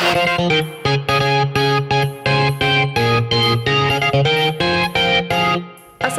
Thank you.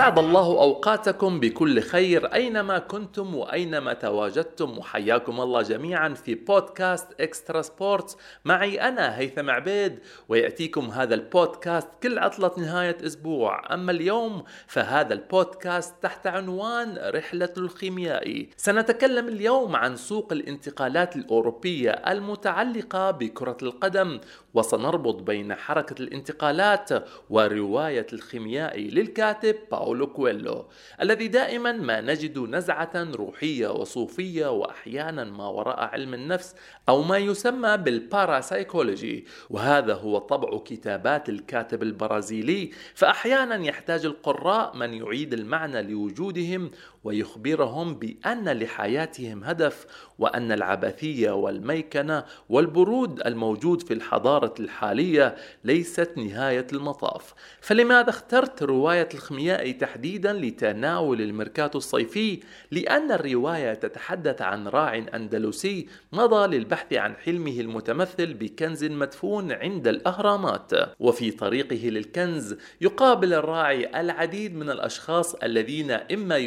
أسعد الله أوقاتكم بكل خير أينما كنتم وأينما تواجدتم وحياكم الله جميعا في بودكاست إكسترا سبورتس. معي أنا هيثم عبيد ويأتيكم هذا البودكاست كل عطلة نهاية أسبوع. أما اليوم فهذا البودكاست تحت عنوان رحلة الخيميائي. سنتكلم اليوم عن سوق الانتقالات الأوروبية المتعلقة بكرة القدم وسنربط بين حركة الانتقالات ورواية الخيميائي للكاتب باولو كويلو الذي دائما ما نجد نزعة روحية وصوفية وأحيانا ما وراء علم النفس أو ما يسمى بالباراسايكولوجي وهذا هو طبع كتابات الكاتب البرازيلي فأحيانا يحتاج القراء من يعيد المعنى لوجودهم ويخبرهم بأن لحياتهم هدف وأن العبثية والميكنة والبرود الموجود في الحضارة الحالية ليست نهاية المطاف. فلماذا اخترت رواية الخيميائي تحديدا لتناول الميركاتو الصيفي؟ لأن الرواية تتحدث عن راع أندلسي مضى للبحث عن حلمه المتمثل بكنز مدفون عند الأهرامات. وفي طريقه للكنز يقابل الراعي العديد من الأشخاص الذين إما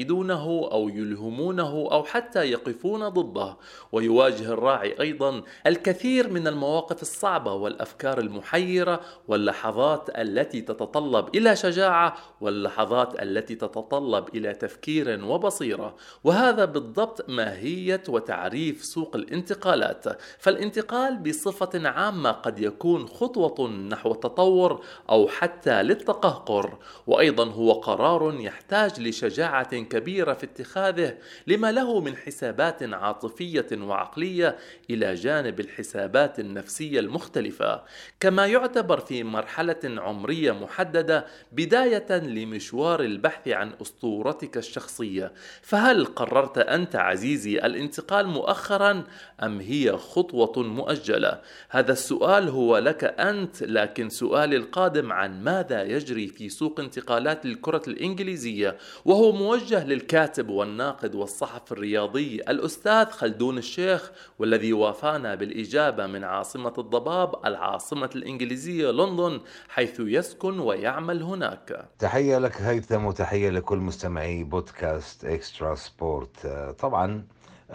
يساعدونه أو يلهمونه أو حتى يقفون ضده. ويواجه الراعي أيضا الكثير من المواقف الصعبة والأفكار المحيرة واللحظات التي تتطلب إلى شجاعة واللحظات التي تتطلب إلى تفكير وبصيرة. وهذا بالضبط ماهية وتعريف سوق الانتقالات. فالانتقال بصفة عامة قد يكون خطوة نحو التطور أو حتى للتقهقر. وأيضا هو قرار يحتاج لشجاعة كبيرة في اتخاذه لما له من حسابات عاطفية وعقلية إلى جانب الحسابات النفسية المختلفة. كما يعتبر في مرحلة عمرية محددة بداية لمشوار البحث عن أسطورتك الشخصية. فهل قررت أنت عزيزي الانتقال مؤخرا أم هي خطوة مؤجلة؟ هذا السؤال هو لك أنت لكن سؤالي القادم عن ماذا يجري في سوق انتقالات الكرة الإنجليزية؟ وهو موجه للكاتب والناقد والصحفي الرياضي الأستاذ خلدون الشيخ والذي وافانا بالإجابة من عاصمة الضباب العاصمة الإنجليزية لندن حيث يسكن ويعمل هناك. تحية لك هيثم وتحية لكل مستمعي بودكاست إكسترا سبورت. طبعا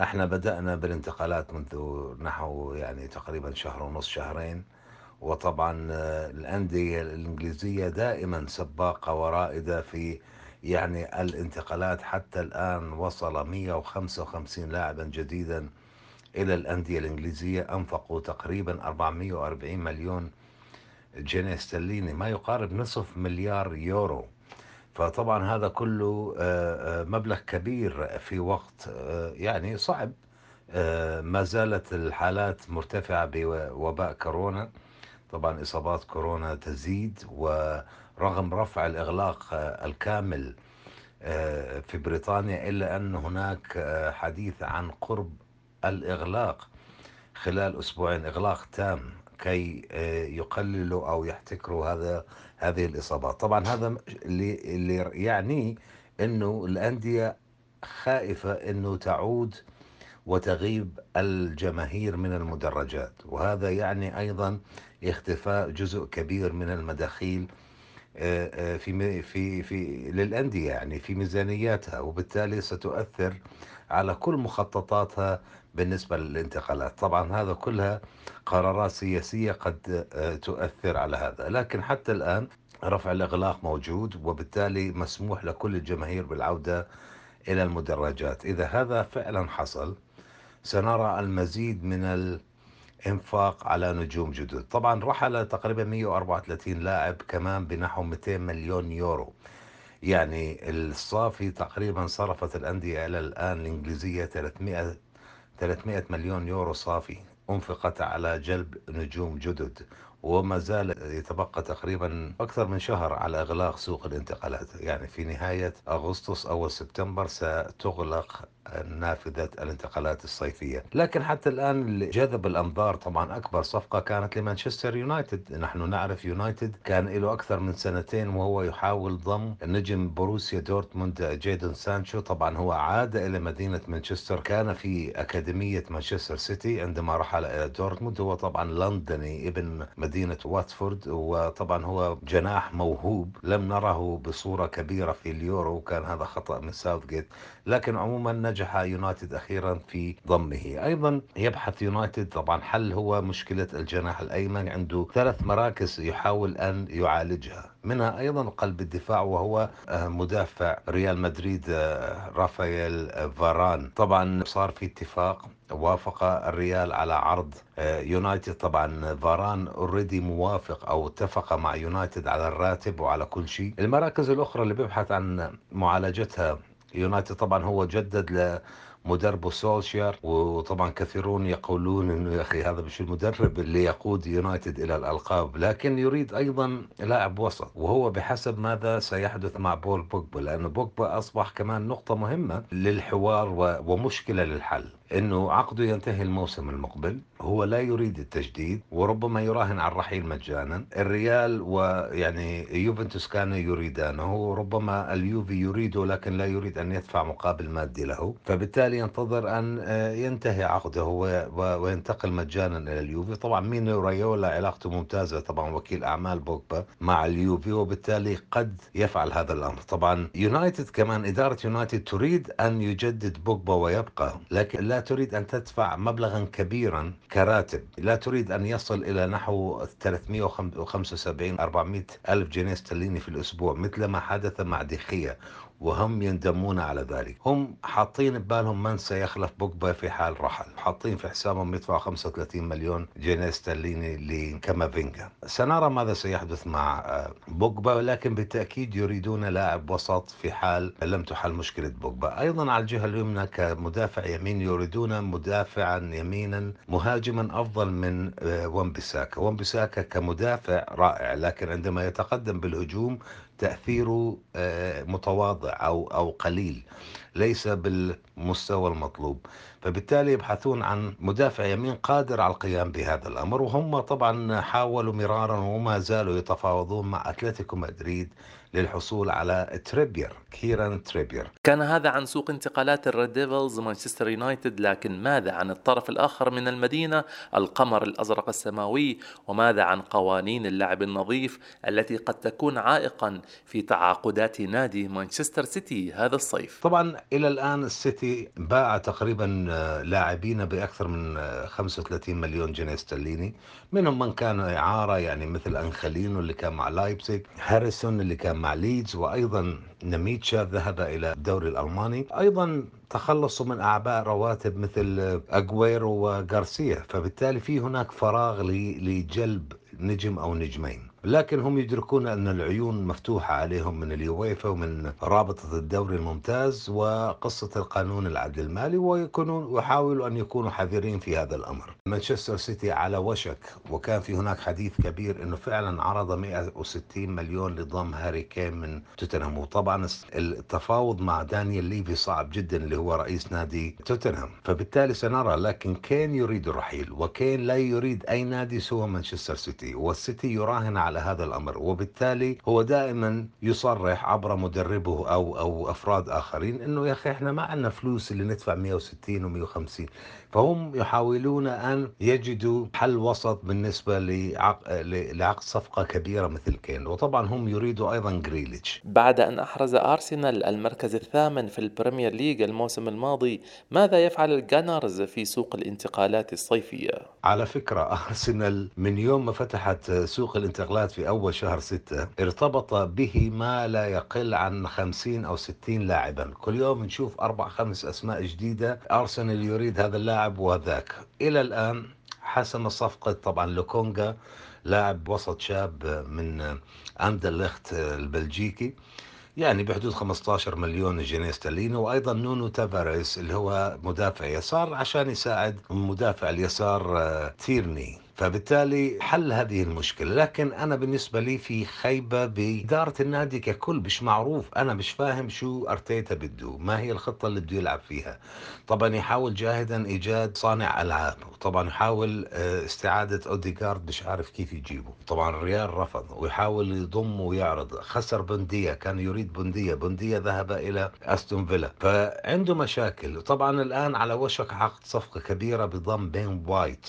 إحنا بدأنا بالانتقالات منذ نحو يعني تقريبا شهر ونص شهرين. وطبعا الأندية الإنجليزية دائما سباقة ورائدة في يعني الانتقالات حتى الآن وصل 155 لاعبا جديدا إلى الأندية الإنجليزية. أنفقوا تقريبا 440 مليون جنيه استرليني ما يقارب نصف مليار يورو. فطبعا هذا كله مبلغ كبير في وقت يعني صعب. ما زالت الحالات مرتفعة بوباء كورونا. طبعا إصابات كورونا تزيد ورغم رفع الإغلاق الكامل في بريطانيا إلا أن هناك حديث عن قرب الإغلاق. خلال أسبوعين إغلاق تام كي يقللوا أو يحتكروا هذا هذه الإصابات. طبعا هذا اللي, اللي يعني أنه الأندية خائفة أنه تعود وتغيب الجماهير من المدرجات. وهذا يعني أيضا اختفاء جزء كبير من المداخيل في في في للأندية يعني في ميزانياتها وبالتالي ستؤثر على كل مخططاتها بالنسبة للانتقالات. طبعا هذا كلها قرارات سياسية قد تؤثر على هذا. لكن حتى الآن رفع الإغلاق موجود وبالتالي مسموح لكل الجماهير بالعودة إلى المدرجات. إذا هذا فعلا حصل سنرى المزيد من الانفاق على نجوم جدد. طبعا رحل تقريبا 134 لاعب كمان بنحو 200 مليون يورو. يعني الصافي تقريبا صرفت الأندية إلى الآن الإنجليزية 300 300 مليون يورو صافي. أنفقت على جلب نجوم جدد. وما زال يتبقى تقريبا أكثر من شهر على إغلاق سوق الانتقالات. يعني في نهاية أغسطس أول سبتمبر ستغلق نافذة الانتقالات الصيفية. لكن حتى الآن جذب الأنظار طبعا أكبر صفقة كانت لمانشستر يونايتد. نحن نعرف يونايتد كان له أكثر من سنتين وهو يحاول ضم نجم بوروسيا دورتموند جيدون سانشو. طبعا هو عاد إلى مدينة مانشستر. كان في أكاديمية مانشستر سيتي عندما رحل إلى دورتموند. هو طبعا لندني ابن مدينة واتفورد وطبعا هو جناح موهوب. لم نره بصورة كبيرة في اليورو كان هذا خطأ من ساوثجيت لكن عموما نجح يونايتد أخيرا في ضمه. أيضا يبحث يونايتد طبعا حل هو مشكلة الجناح الأيمن عنده ثلاث مراكز يحاول أن يعالجها. منها أيضا قلب الدفاع وهو آه، مدافع ريال مدريد آه، رافائيل فاران. طبعا صار في اتفاق وافق الريال على عرض آه، يونايتد. طبعا فاران already موافق أو اتفق مع يونايتد على الراتب وعلى كل شيء. المراكز الأخرى اللي بيبحث عن معالجتها يونايتد طبعا هو جدد مدربه سولشير وطبعا كثيرون يقولون إنه يا أخي هذا مش المدرب اللي يقود يونايتد إلى الألقاب لكن يريد أيضا لاعب وسط وهو بحسب ماذا سيحدث مع بول بوجبا لأنه بوجبا أصبح كمان نقطة مهمة للحوار ومشكلة للحل. إنه عقده ينتهي الموسم المقبل هو لا يريد التجديد وربما يراهن على الرحيل مجانا. الريال ويعني يوفنتوس كانوا يريدانه ربما اليوفي يريده لكن لا يريد أن يدفع مقابل مادي له. فبالتالي ينتظر أن آه، ينتهي عقده وينتقل مجانا إلى اليوفي. طبعا مينو رايولا علاقته ممتازة طبعا وكيل أعمال بوجبا مع اليوفي وبالتالي قد يفعل هذا الأمر. طبعا يونايتد كمان إدارة يونايتد تريد أن يجدد بوجبا ويبقى لكن لا تريد أن تدفع مبلغا كبيرا كراتب. لا تريد أن يصل إلى نحو 375 400 ألف جنيه استرليني في الأسبوع مثل ما حدث مع دخية وهم يندمون على ذلك. هم حاطين ببالهم من سيخلف بوجبا في حال رحل. حاطين في حسابهم يدفعوا 35 مليون جنيه استرليني لكامافينجا. سنرى ماذا سيحدث مع آه، بوجبا ولكن بالتأكيد يريدون لاعب وسط في حال لم تحل مشكلة بوجبا. أيضا على الجهة اليمنى كمدافع يمين يريدون مدافعا يمينا مهاجما أفضل من آه، ومبساكا ومبساكا كمدافع رائع لكن عندما يتقدم بالهجوم تأثيره آه، متواضع أو أو قليل ليس بالمستوى المطلوب. فبالتالي يبحثون عن مدافع يمين قادر على القيام بهذا الأمر وهم طبعا حاولوا مرارا وما زالوا يتفاوضون مع أتلتيكو مدريد للحصول على تريبير كيران تريبير. كان هذا عن سوق انتقالات ال Red Devils مانشستر يونايتد لكن ماذا عن الطرف الآخر من المدينة؟ القمر الأزرق السماوي وماذا عن قوانين اللعب النظيف التي قد تكون عائقا في تعاقدات نادي مانشستر سيتي هذا الصيف؟ طبعا إلى الآن السيتي باع تقريبا لاعبين بأكثر من 35 آه، مليون جنيه استرليني منهم من كان إعارة يعني مثل أنخلينو اللي كان مع لايبسيك هاريسون اللي كان مع ليدز وأيضا نميتشا ذهب إلى الدوري الألماني. أيضا تخلصوا من أعباء رواتب مثل أجويرو وغارسيا فبالتالي في هناك فراغ لجلب نجم أو نجمين. لكن هم يدركون أن العيون مفتوحة عليهم من اليويفا ومن رابطة الدوري الممتاز وقصة القانون العدل المالي ويكونون ويحاولوا أن يكونوا حذرين في هذا الأمر. مانشستر سيتي على وشك وكان في هناك حديث كبير أنه فعلا عرض 160 مليون لضم هاري كين من توتنهام. وطبعا التفاوض مع دانيال ليفي صعب جدا اللي هو رئيس نادي توتنهام. فبالتالي سنرى لكن كين يريد الرحيل وكين لا يريد أي نادي سوى مانشستر سيتي. والسيتي يراهن على هذا الأمر وبالتالي هو دائما يصرح عبر مدربه أو أو أفراد آخرين أنه يا أخي إحنا ما عندنا فلوس اللي ندفع 160 و150 فهم يحاولون أن يجدوا حل وسط بالنسبة لعقد صفقة كبيرة مثل كين. وطبعا هم يريدوا أيضا جريليتش. بعد أن أحرز أرسنال المركز الثامن في البريمير ليج الموسم الماضي ماذا يفعل ال Gunners في سوق الانتقالات الصيفية؟ على فكرة أرسنال من يوم ما فتحت سوق الانتقالات في أول شهر ستة ارتبط به ما لا يقل عن 50 أو 60 لاعبا. كل يوم نشوف أربع خمس أسماء جديدة. أرسنال يريد هذا اللاعب وذاك. إلى الآن حسم صفقة طبعا لوكونجا لاعب وسط شاب من أندلخت البلجيكي يعني بحدود 15 مليون جنيه استرليني وأيضا نونو تافاريس اللي هو مدافع يسار عشان يساعد مدافع اليسار آه، تيرني. فبالتالي حل هذه المشكلة. لكن أنا بالنسبة لي في خيبة بإدارة النادي ككل مش معروف. أنا مش فاهم شو أرتيتا بده ما هي الخطة اللي بده يلعب فيها. طبعا يحاول جاهدا إيجاد صانع ألعاب وطبعا يحاول آه، استعادة أوديغارد مش عارف كيف يجيبه. طبعا الريال رفض ويحاول يضم ويعرض. خسر بونديا كان يريد بونديا بونديا ذهب إلى أستون فيلا. فعنده مشاكل. طبعا الآن على وشك عقد صفقة كبيرة بضم بين وايت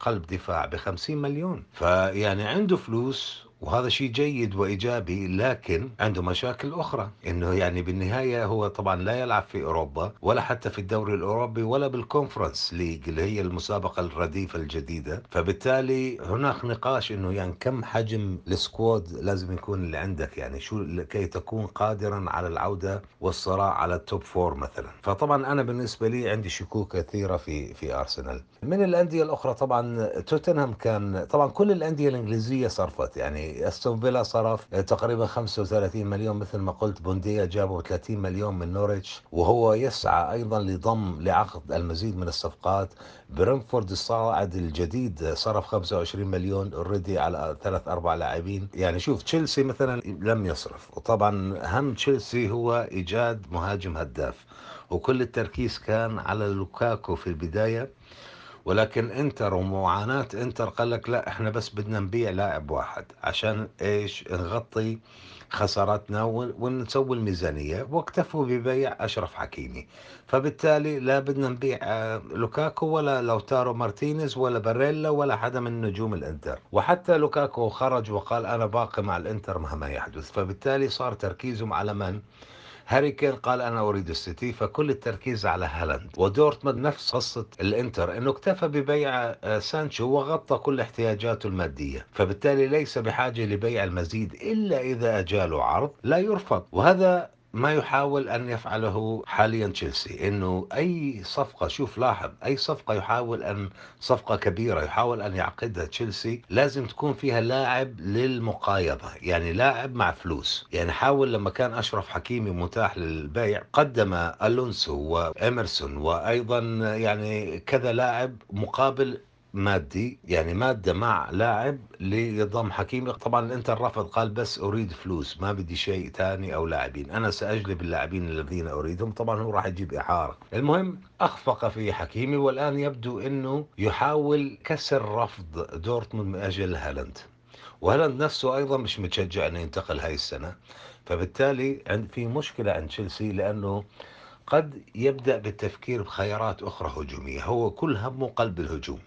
قلب دفاع ب 50 مليون. فيعني عنده فلوس وهذا شيء جيد وإيجابي لكن عنده مشاكل أخرى. إنه يعني بالنهاية هو طبعا لا يلعب في أوروبا ولا حتى في الدوري الأوروبي ولا بال Conference League اللي هي المسابقة الرديفة الجديدة. فبالتالي هناك نقاش إنه يعني كم حجم ال squad لازم يكون اللي عندك؟ يعني شو لكي تكون قادرا على العودة والصراع على ال top four مثلا. فطبعا أنا بالنسبة لي عندي شكوك كثيرة في في أرسنال. من الأندية الأخرى طبعا توتنهام كان طبعا كل الأندية الإنجليزية صرفت. يعني أستون فيلا صرف تقريبا 35 مليون مثل ما قلت. بونديا جابوا 30 مليون من نوريتش وهو يسعى أيضا لضم لعقد المزيد من الصفقات. برنتفورد الصاعد الجديد صرف 25 مليون already على ثلاث أربع لاعبين. يعني شوف تشيلسي مثلا لم يصرف. وطبعا هم تشيلسي هو إيجاد مهاجم هداف. وكل التركيز كان على لوكاكو في البداية. ولكن انتر ومعاناة انتر قال لك لا إحنا بس بدنا نبيع لاعب واحد عشان إيش؟ نغطي خساراتنا ونسوي الميزانية. واكتفوا ببيع أشرف حكيمي. فبالتالي لا بدنا نبيع آه، لوكاكو ولا لوتارو مارتينيز ولا باريلا ولا حدا من نجوم الانتر. وحتى لوكاكو خرج وقال أنا باقي مع الانتر مهما يحدث. فبالتالي صار تركيزهم على من؟ هاري كين قال أنا أريد السيتي فكل التركيز على هالاند. ودورتموند نفس قصة الإنتر إنه اكتفى ببيع آه، سانشو وغطى كل احتياجاته المادية. فبالتالي ليس بحاجة لبيع المزيد إلا إذا أجاله عرض لا يرفض. وهذا ما يحاول أن يفعله حاليا تشيلسي إنه أي صفقة شوف لاحظ أي صفقة يحاول أن صفقة كبيرة يحاول أن يعقدها تشيلسي لازم تكون فيها لاعب للمقايضة يعني لاعب مع فلوس. يعني حاول لما كان أشرف حكيمي متاح للبيع قدم ألونسو واميرسون وأيضا يعني كذا لاعب مقابل مادي يعني مادة مع لاعب ليضم حكيمي طبعا الانتر رفض قال بس أريد فلوس ما بدي شيء ثاني أو لاعبين. أنا سأجلب اللاعبين الذين أريدهم. طبعا هو راح يجيب إعارة. المهم أخفق في حكيمي والآن يبدو إنه يحاول كسر رفض دورتموند من أجل هالاند. وهالاند نفسه أيضا مش متشجع إنه ينتقل هاي السنة. فبالتالي عند في مشكلة عند تشيلسي لأنه قد يبدأ بالتفكير بخيارات أخرى هجومية. هو كل همه قلب الهجوم.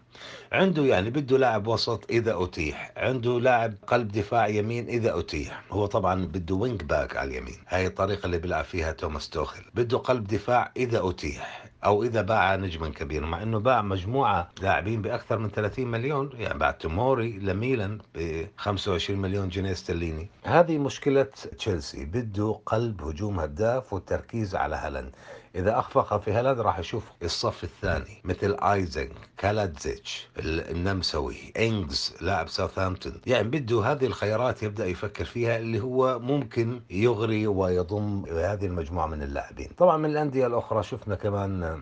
عنده يعني بده لاعب وسط إذا أتيح عنده لاعب قلب دفاع يمين إذا أتيح. هو طبعا بده wing back على اليمين. هاي الطريقة اللي بيلعب فيها توماس توخل بده قلب دفاع إذا أتيح أو إذا باع نجما كبيرا مع إنه باع مجموعة لاعبين بأكثر من 30 مليون يعني باع توموري لميلان ب 25 مليون جنيه استرليني. هذه مشكلة تشيلسي بده قلب هجوم هداف والتركيز على هالاند. إذا أخفق في هالأند راح يشوف الصف الثاني مثل ايزن كالاتزيتش النمساوي انجز لاعب ساوثهامبتون يعني بده هذه الخيارات يبدأ يفكر فيها اللي هو ممكن يغري ويضم هذه المجموعة من اللاعبين. طبعا من الأندية الأخرى شفنا كمان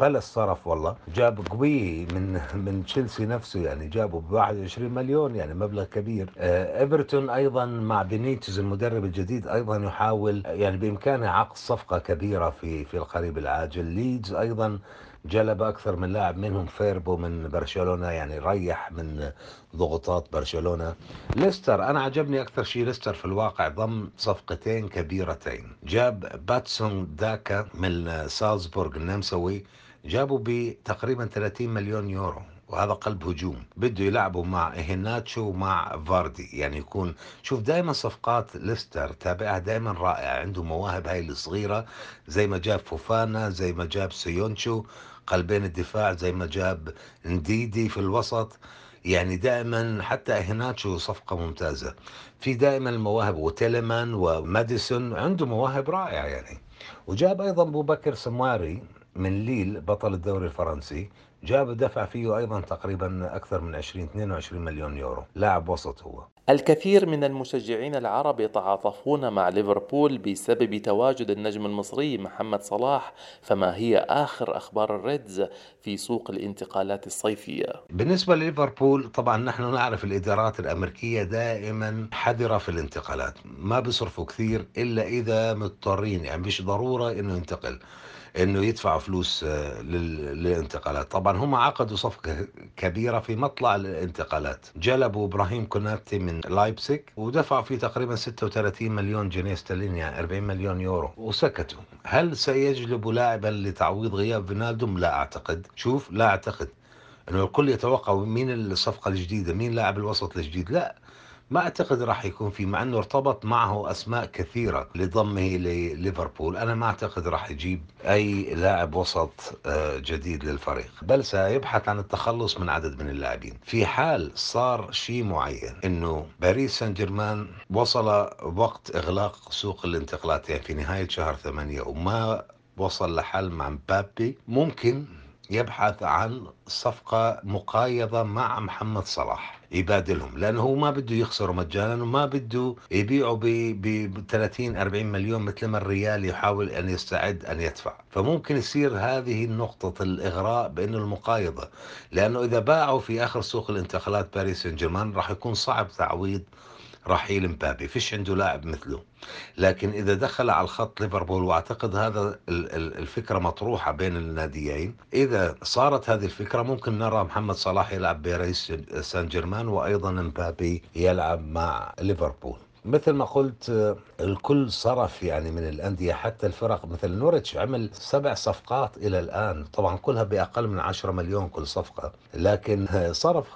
بالاس صرف والله. جاب غويهي من من تشيلسي نفسه يعني جابه ب 21 مليون يعني مبلغ كبير. آه، إيفرتون أيضا مع بينيتز المدرب الجديد أيضا يحاول يعني بإمكانه عقد صفقة كبيرة في في القريب العاجل. ليدز أيضا جلب أكثر من لاعب منهم فيربو من برشلونة يعني ريح من ضغوطات برشلونة. ليستر أنا عجبني أكثر شيء ليستر في الواقع ضم صفقتين كبيرتين. جاب باتسون داكا من سالزبورغ النمساوي. جابوا بتقريبا 30 مليون يورو وهذا قلب هجوم. بده يلعبوا مع هيناتشو ومع فاردي. يعني يكون شوف دائما صفقات ليستر تابعها دائما رائعة. عنده مواهب هاي الصغيرة زي ما جاب فوفانا زي ما جاب سويونجو قلبين الدفاع زي ما جاب نديدي في الوسط. يعني دائما حتى هيناتشو صفقة ممتازة. في دائما المواهب وتيلمان وماديسون عنده مواهب رائعة يعني. وجاب أيضا أبو بكر سمواري. من ليل بطل الدوري الفرنسي جاب دفع فيه أيضا تقريبا أكثر من 20 22 مليون يورو. لاعب وسط هو. الكثير من المشجعين العرب يتعاطفون مع ليفربول بسبب تواجد النجم المصري محمد صلاح فما هي آخر أخبار الريدز في سوق الانتقالات الصيفية؟ بالنسبة لليفربول طبعا نحن نعرف الإدارات الأمريكية دائما حذرة في الانتقالات. ما بيصرفوا كثير إلا إذا مضطرين يعني مش ضرورة إنه ينتقل. إنه يدفعوا فلوس آه، للانتقالات. طبعا هم عقدوا صفقة كبيرة في مطلع الانتقالات. جلبوا إبراهيم كوناتي من لايبسك ودفعوا فيه تقريبا 36 مليون جنيه استرليني يعني 40 مليون يورو. وسكتوا. هل سيجلبوا لاعبا لتعويض غياب فينالدوم؟ لا أعتقد. شوف لا أعتقد. إنه الكل يتوقع مين الصفقة الجديدة مين لاعب الوسط الجديد. لا. ما أعتقد راح يكون في مع إنه ارتبط معه أسماء كثيرة لضمه لليفربول. أنا ما أعتقد راح يجيب أي لاعب وسط آه، جديد للفريق. بل سيبحث عن التخلص من عدد من اللاعبين. في حال صار شيء معين إنه باريس سان جيرمان وصل وقت إغلاق سوق الانتقالات. يعني في نهاية شهر ثمانية وما وصل لحل مع مبابي ممكن يبحث عن صفقة مقايضة مع محمد صلاح. يبادلهم لأنه هو ما بده يخسروا مجانا وما بده يبيعوا ب 30 40 مليون مثل ما الريال يحاول أن يستعد أن يدفع. فممكن يصير هذه نقطة الإغراء بأنه المقايضة لأنه إذا باعوا في آخر سوق الانتقالات باريس سان جيرمان راح يكون صعب تعويض رحيل مبابي فيش عنده لاعب مثله. لكن إذا دخل على الخط ليفربول وأعتقد هذا الفكرة مطروحة بين الناديين إذا صارت هذه الفكرة ممكن نرى محمد صلاح يلعب برئيس سان جيرمان وأيضا مبابي يلعب مع ليفربول. مثل ما قلت الكل صرف يعني من الأندية حتى الفرق مثل نورتش عمل سبع صفقات إلى الآن. طبعا كلها بأقل من 10 مليون كل صفقة لكن صرف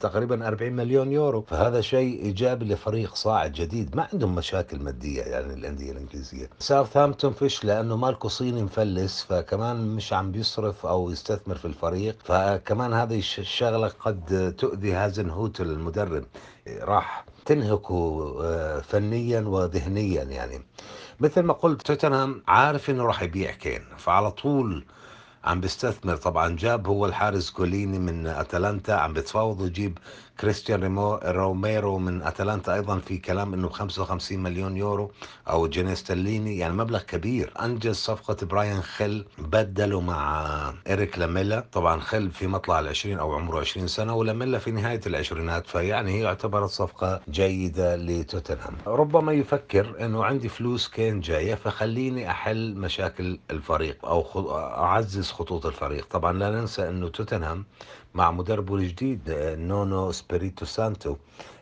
تقريبا 40 مليون يورو. فهذا شيء إيجابي لفريق صاعد جديد. ما عندهم مشاكل مادية يعني الأندية الإنجليزية. ساوثهامبتون فيش لأنه مالكو صيني مفلس فكمان مش عم بيصرف أو يستثمر في الفريق. فكمان هذه الشغلة قد تؤذي هازن هوتل المدرب راح تنهكه آه، فنيا وذهنيا يعني. مثل ما قلت توتنهام عارف إنه راح يبيع كين فعلى طول عم بيستثمر. طبعا جاب هو الحارس جوليني من أتلانتا عم بتفاوض يجيب كريستيان روميرو من أتلانتا أيضا في كلام إنه ب 55 مليون يورو أو جنيه استرليني يعني مبلغ كبير. أنجز صفقة براين خيل بدلوا مع اريك لاميلا. طبعا خيل في مطلع ال 20 أو عمره 20 سنة ولاميلا في نهاية العشرينات فيعني هي اعتبرت صفقة جيدة لتوتنهام. ربما يفكر إنه عندي فلوس كين جاية فخليني أحل مشاكل الفريق أو أعزز خطوط الفريق. طبعا لا ننسى إنه توتنهام مع مدربه الجديد نونو سبيريتو سانتو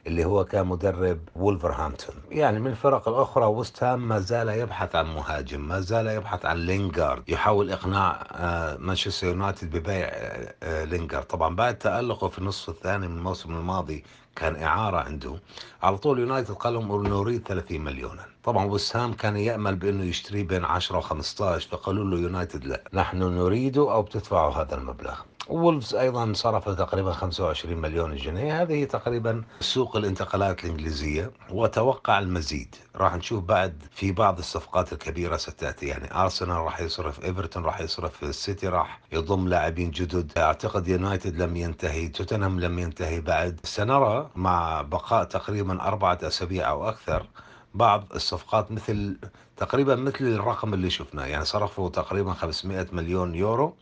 اللي هو كان مدرب وولفرهامبتون. يعني من الفرق الأخرى وست هام ما زال يبحث عن مهاجم ما زال يبحث عن لينجارد يحاول إقناع آه، مانشستر يونايتد ببيع آه، آه، لينجارد طبعا بعد تألقه في النصف الثاني من الموسم الماضي كان إعارة عنده. على طول يونايتد قال لهم نريد 30 مليونا. طبعا وست هام كان يأمل بأنه يشتريه بين 10 و 15 فقالوا له يونايتد لا. نحن نريده أو بتدفعوا هذا المبلغ. وولفز أيضا صرف تقريبا 25 مليون جنيه. هذه تقريبا سوق الانتقالات الإنجليزية وأتوقع المزيد. راح نشوف بعد في بعض الصفقات الكبيرة ستأتي. يعني أرسنال راح يصرف إيفرتون راح يصرف السيتي راح يضم لاعبين جدد. أعتقد يونايتد لم ينتهي توتنهام لم ينتهي. بعد سنرى مع بقاء تقريبا أربعة أسابيع أو أكثر بعض الصفقات مثل تقريبا مثل الرقم اللي شفناه. يعني صرفوا تقريبا 500 مليون يورو.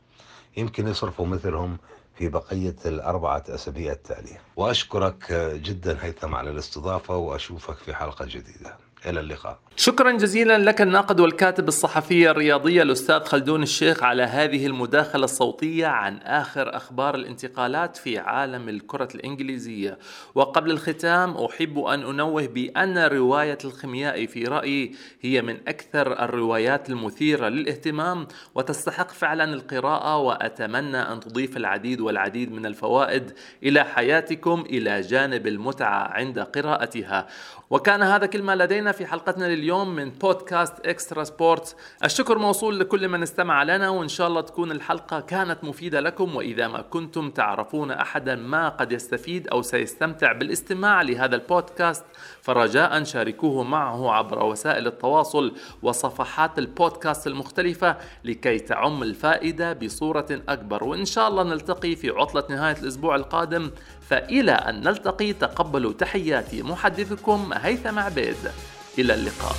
يمكن يصرفوا مثلهم في بقية الأربعة أسابيع التالية. وأشكرك جدا هيثم على الاستضافة وأشوفك في حلقة جديدة. إلى اللقاء. شكرا جزيلا لك الناقد والكاتب الصحفي الرياضي الأستاذ خلدون الشيخ على هذه المداخلة الصوتية عن آخر أخبار الانتقالات في عالم الكرة الإنجليزية. وقبل الختام أحب أن أنوه بأن رواية الخميائي في رأيي هي من أكثر الروايات المثيرة للاهتمام وتستحق فعلا القراءة وأتمنى أن تضيف العديد والعديد من الفوائد إلى حياتكم إلى جانب المتعة عند قراءتها. وكان هذا كل ما لدينا في حلقتنا لليوم من بودكاست إكسترا سبورتس. الشكر موصول لكل من استمع لنا وإن شاء الله تكون الحلقة كانت مفيدة لكم وإذا ما كنتم تعرفون أحدا ما قد يستفيد أو سيستمتع بالاستماع لهذا البودكاست فرجاء شاركوه معه عبر وسائل التواصل وصفحات البودكاست المختلفة لكي تعم الفائدة بصورة أكبر. وإن شاء الله نلتقي في عطلة نهاية الأسبوع القادم فإلى أن نلتقي تقبلوا تحياتي محدثكم هيثم عبيد. إلى اللقاء.